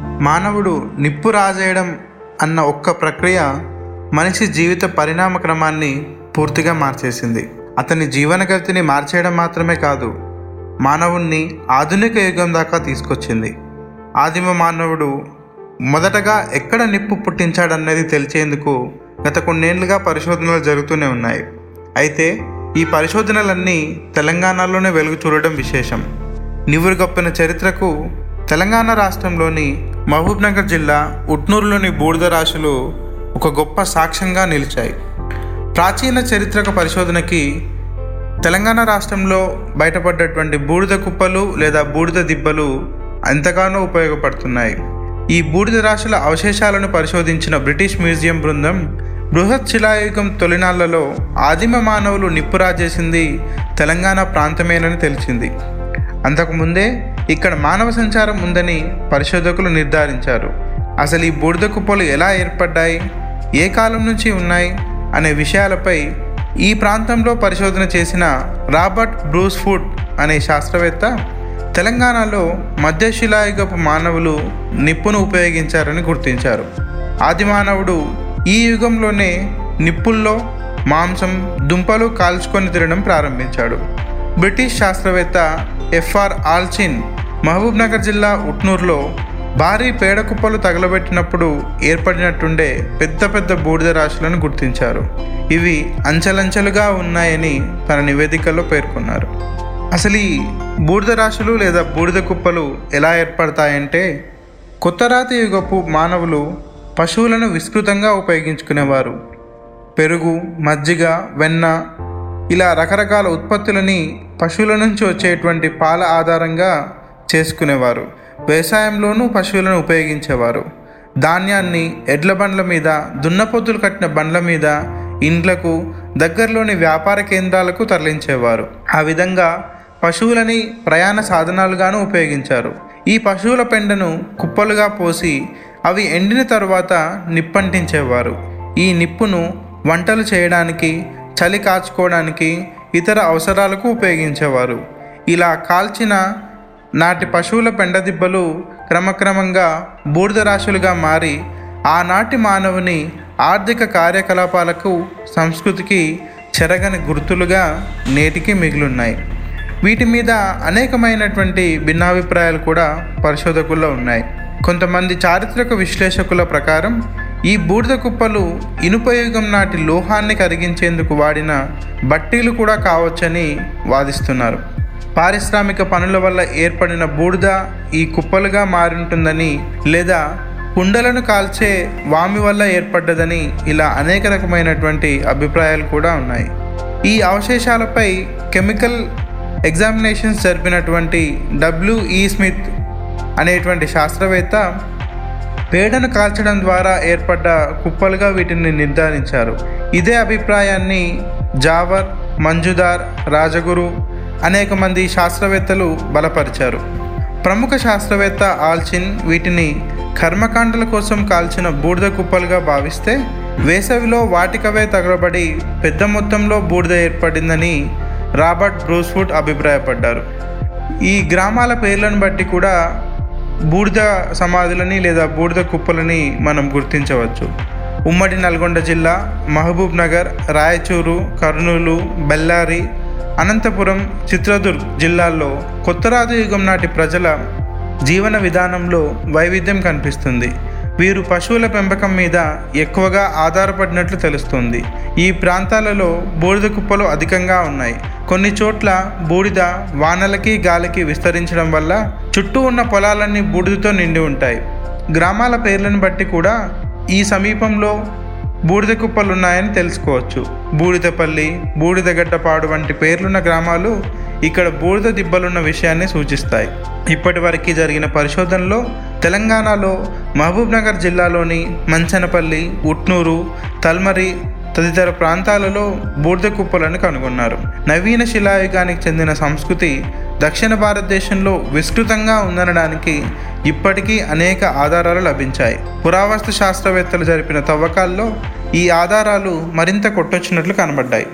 మానవుడు నిప్పు రాజేయడం అన్న ఒక్క ప్రక్రియ మనిషి జీవిత పరిణామ క్రమాన్ని పూర్తిగా మార్చేసింది. అతని జీవనగతిని మార్చేయడం మాత్రమే కాదు మానవుణ్ణి ఆధునిక యుగం దాకా తీసుకొచ్చింది. ఆదిమ మానవుడు మొదటగా ఎక్కడ నిప్పు పుట్టించాడన్నది తెలిసేందుకు గత కొన్నేళ్ళుగా పరిశోధనలు జరుగుతూనే ఉన్నాయి. అయితే ఈ పరిశోధనలన్నీ తెలంగాణలోనే వెలుగు చూడడం విశేషం. నివురుగొప్పిన చరిత్రకు తెలంగాణ రాష్ట్రంలోని మహబూబ్నగర్ జిల్లా ఉట్నూరులోని బూడిద రాశులు ఒక గొప్ప సాక్ష్యంగా నిలిచాయి. ప్రాచీన చరిత్రక పరిశోధనకి తెలంగాణ రాష్ట్రంలో బయటపడ్డటువంటి బూడిద కుప్పలు లేదా బూడిద దిబ్బలు ఎంతగానో ఉపయోగపడుతున్నాయి. ఈ బూడిద రాశుల అవశేషాలను పరిశోధించిన బ్రిటిష్ మ్యూజియం బృందం బృహత్ శిలాయుగం తొలినాళ్ళలో ఆదిమ మానవులు నిప్పు రాజేసింది తెలంగాణ ప్రాంతమేనని తెలిసింది. అంతకుముందే ఇక్కడ మానవ సంచారం ఉందని పరిశోధకులు నిర్ధారించారు. అసలు ఈ బూడిద కుప్పలు ఎలా ఏర్పడ్డాయి? ఏ కాలం నుంచి ఉన్నాయి? అనే విషయాలపై ఈ ప్రాంతంలో పరిశోధన చేసిన రాబర్ట్ బ్రూస్ఫుడ్ అనే శాస్త్రవేత్త తెలంగాణలో మధ్యశిలాయుగపు మానవులు నిప్పును ఉపయోగించారని గుర్తించారు. ఆది మానవుడు ఈ యుగంలోనే నిప్పుల్లో మాంసం దుంపలు కాల్చుకొని తినడం ప్రారంభించాడు. బ్రిటిష్ శాస్త్రవేత్త ఎఫ్ఆర్ ఆల్చిన్ మహబూబ్నగర్ జిల్లా ఉట్నూరులో భారీ పేడ కుప్పలు తగలబెట్టినప్పుడు ఏర్పడినట్టుండే పెద్ద పెద్ద బూడిద రాశులను గుర్తించారు. ఇవి అంచెలంచెలుగా ఉన్నాయని తన నివేదికలో పేర్కొన్నారు. అసలు ఈ బూడిద రాశులు లేదా బూడిద కుప్పలు ఎలా ఏర్పడతాయంటే కొత్త రాతి యుగపు మానవులు పశువులను విస్తృతంగా ఉపయోగించుకునేవారు. పెరుగు మజ్జిగ వెన్న ఇలా రకరకాల ఉత్పత్తులని పశువుల నుంచి వచ్చేటువంటి పాల ఆధారంగా చేసుకునేవారు. వ్యవసాయంలోనూ పశువులను ఉపయోగించేవారు. ధాన్యాన్ని ఎడ్ల బండ్ల మీద దున్నపోతులు కట్టిన బండ్ల మీద ఇండ్లకు దగ్గరలోని వ్యాపార కేంద్రాలకు తరలించేవారు. ఆ విధంగా పశువులని ప్రయాణ సాధనాలుగాను ఉపయోగించారు. ఈ పశువుల పెండను కుప్పలుగా పోసి అవి ఎండిన తరువాత నిప్పంటించేవారు. ఈ నిప్పును వంటలు చేయడానికి చలి కాచుకోవడానికి ఇతర అవసరాలకు ఉపయోగించేవారు. ఇలా కాల్చిన నాటి పశువుల పెండదిబ్బలు క్రమక్రమంగా బూడిద రాశులుగా మారి ఆనాటి మానవుని ఆర్థిక కార్యకలాపాలకు సంస్కృతికి చెరగని గుర్తులుగా నేటికి మిగిలిన్నాయి. వీటి మీద అనేకమైనటువంటి భిన్నాభిప్రాయాలు కూడా పరిశోధకుల్లో ఉన్నాయి. కొంతమంది చారిత్రక విశ్లేషకుల ప్రకారం ఈ బూడిద కుప్పలు ఇనుపయోగం నాటి లోహాన్ని కరిగించేందుకు వాడిన బట్టీలు కూడా కావచ్చని వాదిస్తున్నారు. పారిశ్రామిక పనుల వల్ల ఏర్పడిన బూడిద ఈ కుప్పలుగా మారింటుందని లేదా కుండలను కాల్చే వామి వల్ల ఏర్పడ్డదని ఇలా అనేక రకమైనటువంటి అభిప్రాయాలు కూడా ఉన్నాయి. ఈ అవశేషాలపై కెమికల్ ఎగ్జామినేషన్స్ జరిపినటువంటి డబ్ల్యూఈ స్మిత్ అనేటువంటి శాస్త్రవేత్త పేడను కాల్చడం ద్వారా ఏర్పడ్డ కుప్పలుగా వీటిని నిర్ధారించారు. ఇదే అభిప్రాయాన్ని జావర్ మంజుదార్ రాజగురు అనేక మంది శాస్త్రవేత్తలు బలపరిచారు. ప్రముఖ శాస్త్రవేత్త ఆల్చిన్ వీటిని కర్మకాండల కోసం కాల్చిన బూడిద కుప్పలుగా భావిస్తే వేసవిలో వాటికవే తగలబడి పెద్ద మొత్తంలో బూడిద ఏర్పడిందని రాబర్ట్ బ్రూస్ఫుడ్ అభిప్రాయపడ్డారు. ఈ గ్రామాల పేర్లను బట్టి కూడా బూడిద సమాధులని లేదా బూడిద కుప్పలని మనం గుర్తించవచ్చు. ఉమ్మడి నల్గొండ జిల్లా మహబూబ్ నగర్ రాయచూరు కర్నూలు బెల్లారి అనంతపురం చిత్రదుర్గ్ జిల్లాల్లో కొత్త యుగం నాటి ప్రజల జీవన విధానంలో వైవిధ్యం కనిపిస్తుంది. వీరు పశువుల పెంపకం మీద ఎక్కువగా ఆధారపడినట్లు తెలుస్తుంది. ఈ ప్రాంతాలలో బూడిద కుప్పలు అధికంగా ఉన్నాయి. కొన్ని చోట్ల బూడిద వానలకి గాలికి విస్తరించడం వల్ల చుట్టూ ఉన్న పొలాలన్నీ బూడిదతో నిండి ఉంటాయి. గ్రామాల పేర్లను బట్టి కూడా ఈ సమీపంలో బూడిద కుప్పలు ఉన్నాయని తెలుసుకోవచ్చు బూడిదపల్లి బూడిదగడ్డపాడు వంటి పేర్లున్న గ్రామాలు ఇక్కడ బూడిద దిబ్బలున్న విషయాన్ని సూచిస్తాయి. ఇప్పటి వరకు జరిగిన పరిశోధనలో తెలంగాణలో మహబూబ్నగర్ జిల్లాలోని మంచనపల్లి ఉట్నూరు తల్మరి తదితర ప్రాంతాలలో బూడిద కుప్పలను కనుగొన్నారు. నవీన శిలాయుగానికి చెందిన సంస్కృతి దక్షిణ భారతదేశంలో విస్తృతంగా ఉందనడానికి ఇప్పటికీ అనేక ఆధారాలు లభించాయి. పురావస్తు శాస్త్రవేత్తలు జరిపిన తవ్వకాల్లో ఈ ఆధారాలు మరింత కొట్టొచ్చినట్లు కనబడ్డాయి.